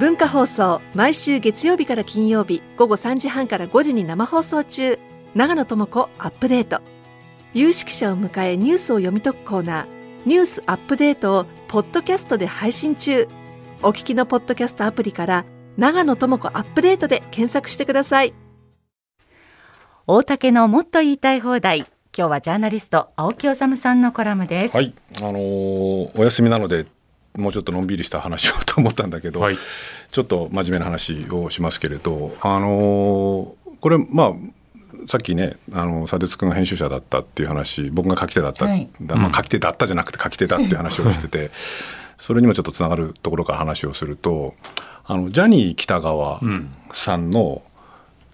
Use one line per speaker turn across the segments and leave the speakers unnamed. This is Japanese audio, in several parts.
文化放送毎週月曜日から金曜日午後3時半から5時に生放送中。長野智子アップデート。有識者を迎えニュースを読み解くコーナー。ニュースアップデートをポッドキャストで配信中。お聞きのポッドキャストアプリから長野智子アップデートで検索してください。
大竹のもっと言いたい放題。今日はジャーナリスト青木治さんのコラムです。
はい。あのー、お休みなのでもうちょっとのんびりした話をと思ったんだけど、はい、ちょっと真面目な話をしますけれどあのー、これまあさっきねあの佐哲君が編集者だったっていう話僕が書き手だった、はい、まあ、書き手だったじゃなくて書き手だっていう話をしてて それにもちょっとつながるところから話をするとあのジャニー喜多川さんの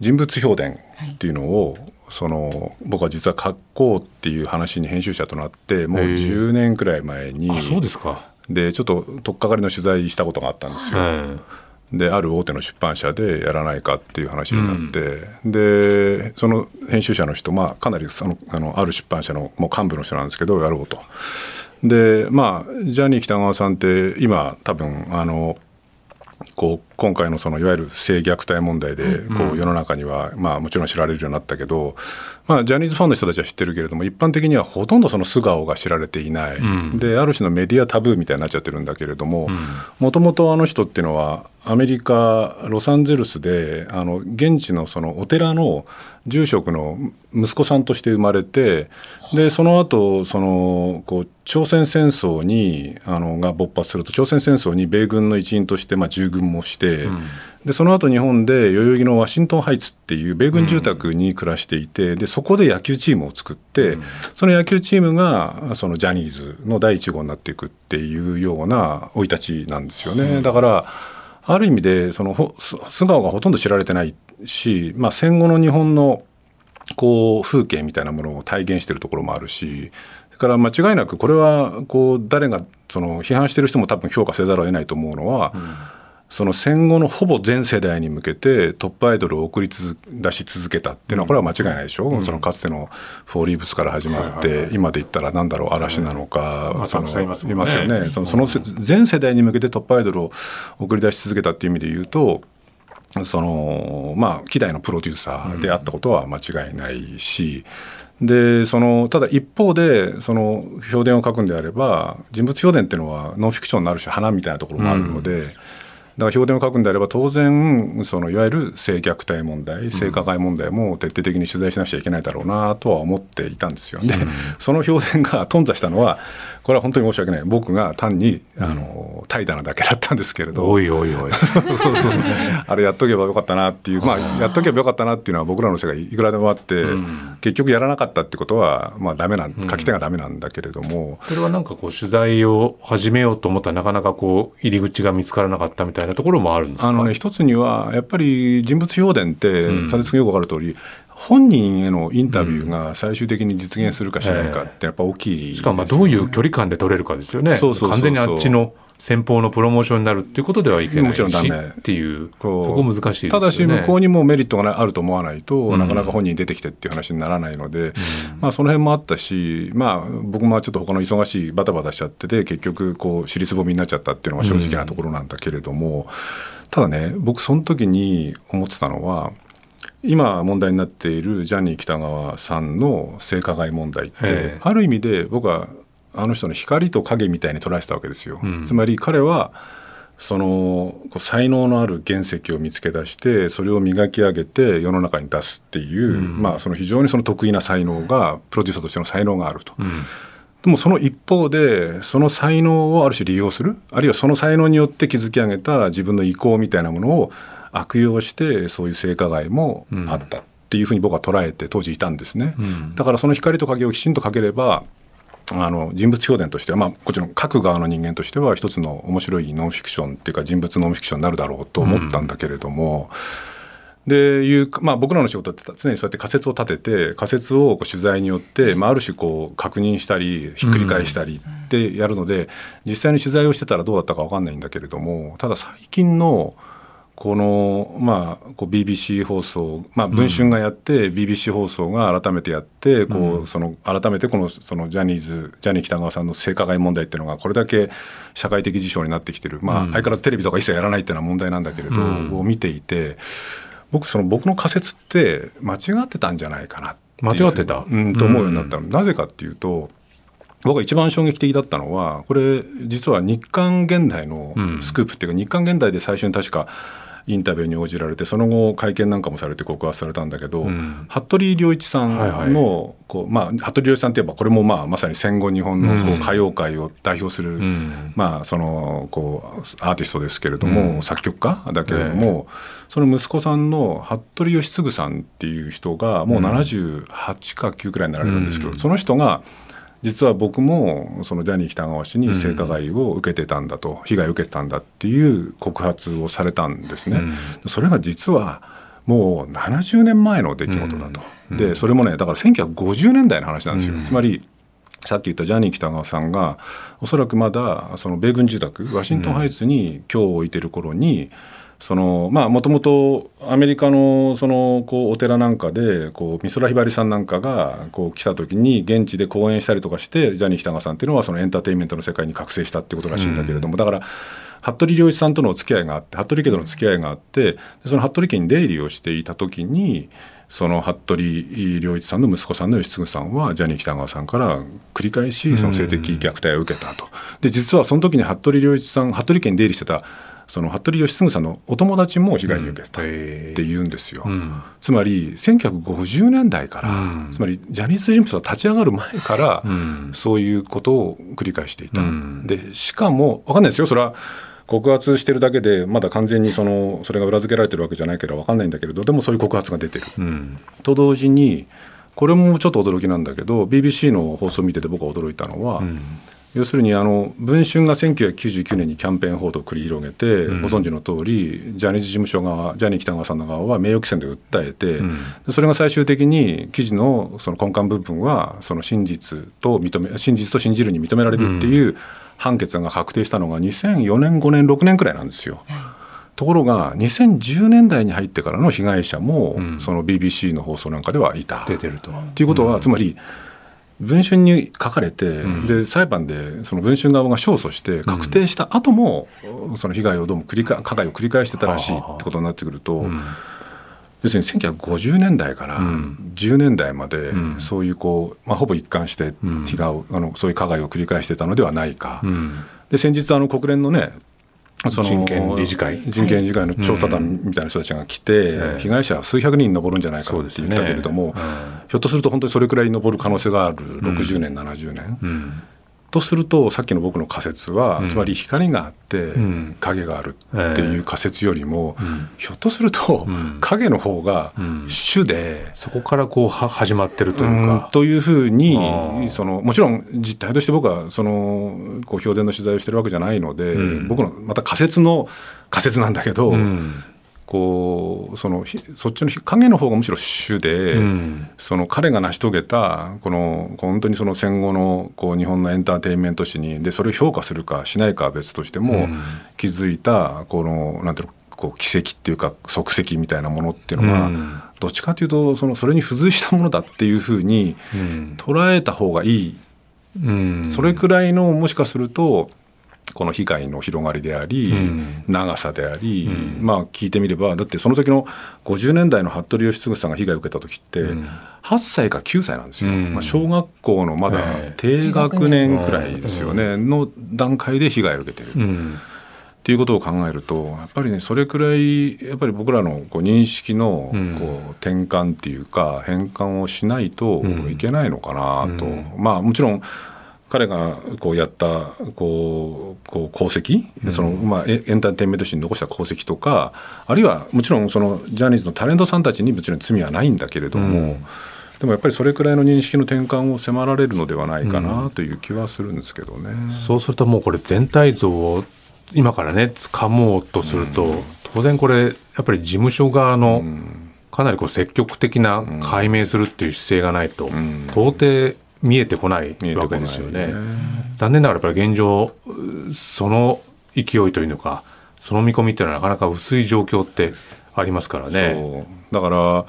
人物評伝っていうのを、その僕は実は書こうっていう話に編集者となってもう10年くらい前に
そうですか
でちょっと取っかかりの取材したことがあったんですよ。である大手の出版社でやらないかっていう話になって、うん、でその編集者の人、まあ、かなりそのあのある出版社のもう幹部の人なんですけどやろうと。でまあジャニー喜多川さんって今多分あのこう今回のそのいわゆる性虐待問題でこう世の中にはまあもちろん知られるようになったけど、まあ、ジャニーズファンの人たちは知ってるけれども一般的にはほとんどその素顔が知られていない、である種のメディアタブーみたいになっちゃってるんだけれどももともとあの人っていうのはアメリカ・ロサンゼルスであの現地のそのお寺の住職の息子さんとして生まれてでその後そのこう朝鮮戦争にあのが勃発すると朝鮮戦争に米軍の一員としてまあ従軍もして、うん、でその後日本で代々木のワシントンハイツっていう米軍住宅に暮らしていて、でそこで野球チームを作って、うん、その野球チームがそのジャニーズの第一号になっていくっていうような生い立ちなんですよね。だからある意味でその素顔がほとんど知られてないし、まあ、戦後の日本のこう風景みたいなものを体現しているところもあるしそれから間違いなくこれはこう誰がその批判している人も多分評価せざるを得ないと思うのは、うんその戦後のほぼ全世代に向けてトップアイドルを送り出し続けたっていうのはこれは間違いないでしょ、うん、そのかつてのフォーリーブスから始まって、今で言ったら何だろう嵐なのか、
うん、そのいます
よね。そのその全世代に向けてトップアイドルを送り出し続けたっていう意味で言うとそのまあ希代のプロデューサーであったことは間違いないし、でそのただ一方でその評伝を書くんであれば人物評伝っていうのはノンフィクションになるし花みたいなところもあるので。うから評伝を書くんであれば当然そのいわゆる性虐待問題性加害問題も徹底的に取材しなくちゃいけないだろうなとは思っていたんですよ。で、うん、その評伝が頓挫したのはこれは本当に申し訳ない。僕が単にあの怠惰なだけだったんですけれど。
おいおいおい。
そうそうあれやっとけばよかったなっていう。まあやっとけばよかったなっていうのは僕らの世界いくらでもあって、うん、結局やらなかったってことはまあダメなん書き手がダメなんだけれども、
それはなんかこう取材を始めようと思ったらなかなかこう入り口が見つからなかったみたいなところもあるんですか？
あのね一つにはやっぱり人物評伝って佐々木君よく分かる通り、本人へのインタビューが最終的に実現するかしないかってやっぱ大きい、
ね、しかもまあどういう距離感で取れるかですよね。完全にあっちの先方のプロモーションになるっていうことではいけないしもちろんダメ。っていうそこ難しいですよ、ね、
ただし向こうにもメリットがあると思わないと、うん、なかなか本人出てきてっていう話にならないので、うん、まあその辺もあったしまあ僕もちょっと他の忙しいバタバタしちゃってて結局こう尻すぼみになっちゃったっていうのが正直なところなんだけれども、うん、ただね僕その時に思ってたのは今問題になっているジャニー喜多川さんの性加害問題ってある意味で僕はあの人の光と影みたいに捉えてたわけですよ。うん、つまり彼はその才能のある原石を見つけ出してそれを磨き上げて世の中に出すっていう、うん、まあ、その非常にその得意な才能がプロデューサーとしての才能があると。うん。でもその一方でその才能をある種利用するあるいはその才能によって築き上げた自分の意向みたいなものを悪用してそういう性加害もあったっていうふうに僕は捉えて当時いたんですね、うん、だからその光と影をきちんとかければあの人物評伝としては、まあ、こちら書く側の人間としては一つの面白いノンフィクションっていうか人物ノンフィクションになるだろうと思ったんだけれども、うん、でいう、まあ、僕らの仕事って常にそうやって仮説を立てて仮説を取材によって、まあ、ある種こう確認したりひっくり返したりってやるので、実際に取材をしてたらどうだったか分かんないんだけれどもただ最近のこの、まあ、こう BBC 放送、まあ、文春がやって、うん、BBC 放送が改めてやってこう、うん、その改めてこのそのジャニーズジャニー喜多川さんの性加害問題っていうのがこれだけ社会的事象になってきてる、まあ、相変わらずテレビとか一切やらないっていうのは問題なんだけれど、うん、を見ていて僕その僕の仮説って間違ってたんじゃないかな
間違ってた、
うん、と思うようになったの、なぜかっていうと僕が一番衝撃的だったのはこれ実は日刊現代のスクープっていうか、日刊現代で最初に確かインタビューに応じられてその後会見なんかもされて告発されたんだけど、うん、服部良一さんの、はいはい、こうまあ、服部良一さんといえばこれも、まあ、まさに戦後日本のこう歌謡界を代表する、うん、まあ、そのこうアーティストですけれども、うん、作曲家だけれども、その息子さんの服部義嗣さんっていう人がもう78か9くらいになられるんですけど、その人が実は僕もそのジャニー喜多川氏に性加害を受けてたんだと、被害を受けてたんだっていう告発をされたんですね。それが実はもう70年前の出来事だと。でそれもねだから1950年代の話なんですよ。つまりさっき言ったジャニー喜多川さんがおそらくまだその米軍住宅ワシントンハイツに今日置いてる頃に、うんそのまあもともとアメリカのそのこうお寺なんかでこう美空ひばりさんなんかがこう来た時に現地で講演したりとかしてジャニー喜多川さんっていうのはそのエンターテインメントの世界に覚醒したってことらしいんだけれども、だから服部良一さんとのお付き合いがあって服部家との付き合いがあってその服部家に出入りをしていた時にその服部良一さんの息子さんの吉嗣さんはジャニー喜多川さんから繰り返しその性的虐待を受けたと。で実はその時に服部良一さん服部家に出入りしてたその服部義嗣さんのお友達も被害に受けたって言うんですよ、うん、つまり1950年代から、うん、つまりジャニーズ事務所が立ち上がる前から、うん、そういうことを繰り返していた、でしかも分かんないですよ。それは告発してるだけでまだ完全にそのそれが裏付けられてるわけじゃないから分かんないんだけれどでもそういう告発が出てる。と同時にこれもちょっと驚きなんだけど BBC の放送を見てて僕が驚いたのは、要するにあの文春が1999年にキャンペーン報道を繰り広げて、うん、ご存知の通りジャニーズ事務所側ジャニー喜多川さんの側は名誉毀損で訴えて、うん、それが最終的に記事のその根幹部分はその真実と認め真実と信じるに認められるっていう判決が確定したのが2004年5年6年くらいなんですよ。ところが2010年代に入ってからの被害者も、その BBC の放送なんかではいた。
出てると。
っていうことは、つまり文春に書かれて、うん、で裁判でその文春側が勝訴して確定した後も、うん、その被害をどうも繰り返加害を繰り返してたらしいってことになってくると、うん、要するに1950年代から10年代までそういうこう、まあ、ほぼ一貫して被害を、あのそういう加害を繰り返してたのではないか。で先日あの国連のね
その人権理事会。
人権理事会の調査団みたいな人たちが来て、被害者は数百人に上るんじゃないかって言ったけれども、ひょっとすると本当にそれくらいに上る可能性がある60年、70年。とするとさっきの僕の仮説は、つまり光があって影があるっていう仮説よりも、ひょっとすると影の方が主で、
そこからこう始まってるというか。
というふうにそのもちろん実態として僕はそのこう評伝の取材をしてるわけじゃないので、僕のまた仮説の仮説なんだけど、こうそのそっちの影の方がむしろ主で、うん、その彼が成し遂げたこの本当にその戦後のこう日本のエンターテインメント史にでそれを評価するかしないかは別としても、うん、気づいたこのなんていうのこう奇跡っていうか足跡みたいなものっていうのは、うん、どっちかというとそのそれに付随したものだっていうふうに捉えた方がいい、それくらいのもしかするとこの被害の広がりであり、うん、長さであり、うん、まあ聞いてみればだってその時の50年代の服部義嗣さんが被害を受けた時って、うん、8歳か9歳なんですよ、まあ、小学校のまだ低学年くらいですよね、の段階で被害を受けてる。っていうことを考えるとやっぱりねそれくらいやっぱり僕らのこう認識のこう転換っていうか変換をしないといけないのかなと、まあもちろん彼がこうやったこうこう功績、うん、そのまあ、エンターテインメント史に残した功績とかあるいはもちろんそのジャニーズのタレントさんたちにもちろん罪はないんだけれども、うん、でもやっぱりそれくらいの認識の転換を迫られるのではないかなという気はするんですけどね。
うん、そうするともうこれ全体像を今からね掴もうとすると、当然これやっぱり事務所側のかなりこう積極的な解明するっていう姿勢がないと、到底見えてこないわけですよね。ね残念ながらやっぱり現状その勢いというのかその見込みっていうのはなかなか薄い状況ってありますからね。
だから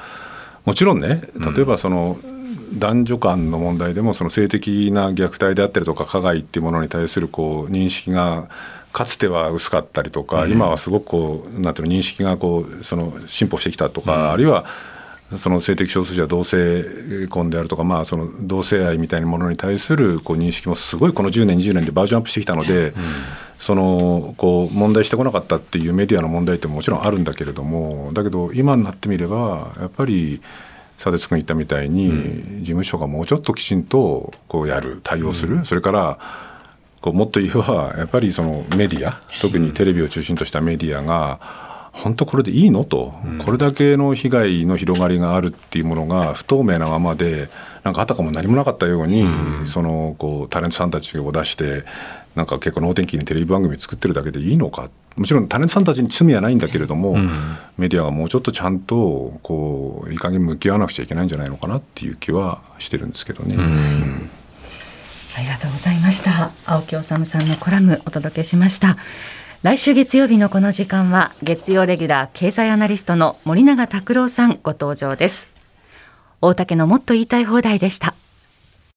もちろんね例えばその、うん男女間の問題でもその性的な虐待であったりとか加害っていうものに対するこう認識がかつては薄かったりとか、うん、今はすごくこうなんていうの認識がこうその進歩してきたとか、うん、あるいはその性的少数者同性婚であるとか、まあ、その同性愛みたいなものに対するこう認識もすごいこの10年20年でバージョンアップしてきたので、うん、そのこう問題してこなかったっていうメディアの問題ってもちろんあるんだけれどもだけど今になってみればやっぱり佐哲君言ったみたいに、事務所がもうちょっときちんとこうやる対応する、それからこうもっと言えばやっぱりそのメディア特にテレビを中心としたメディアが本当これでいいの？と、これだけの被害の広がりがあるっていうものが不透明なままでなんかあたかも何もなかったように、そのこうタレントさんたちを出してなんか結構能天気にテレビ番組作ってるだけでいいのか。もちろんタレントさんたちに罪はないんだけれども、メディアがもうちょっとちゃんとこういい加減向き合わなくちゃいけないんじゃないのかなっていう気はしてるんですけどね。
ありがとうございました。青木治さんのコラムお届けしました来週月曜日のこの時間は月曜レギュラー経済アナリストの森永卓郎さんご登場です。大竹のもっと言いたい放題でした。